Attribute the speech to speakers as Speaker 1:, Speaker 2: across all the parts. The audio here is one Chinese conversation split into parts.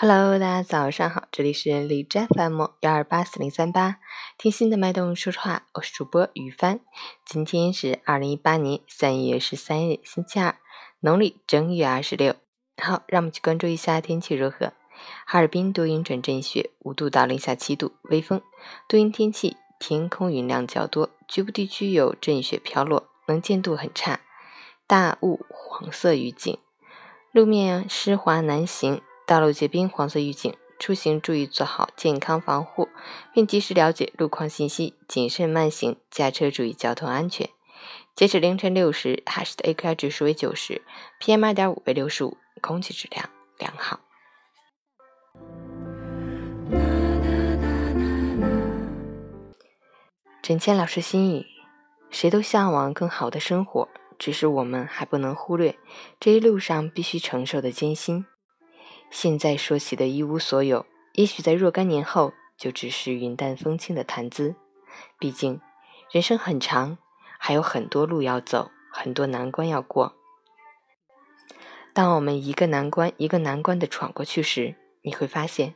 Speaker 1: Hello，大家早上好，这里是荔枝 FM 幺二八四零三八，听心的脉动说说话，我是主播雨帆。今天是二零一八年三月十三日，星期二，农历正月二十六。好，让我们去关注一下天气如何。哈尔滨多云转阵雪，五度到零下七度，微风，多云天气，天空云量较多，局部地区有阵雪飘落，能见度很差，大雾黄色预警，路面湿滑难行。道路结冰，黄色预警，出行注意做好健康防护，并及时了解路况信息，谨慎慢行，驾车注意交通安全。截止凌晨六时，哈市的 AQI 指数为九十，PM 二点五为六十五，空气质量良好。陈谦老师心语：谁都向往更好的生活，只是我们还不能忽略这一路上必须承受的艰辛。现在说起的一无所有，也许在若干年后就只是云淡风轻的谈资。毕竟，人生很长，还有很多路要走，很多难关要过。当我们一个难关一个难关的闯过去时，你会发现，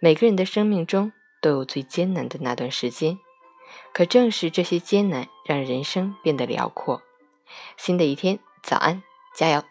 Speaker 1: 每个人的生命中都有最艰难的那段时间。可正是这些艰难，让人生变得辽阔。新的一天，早安，加油！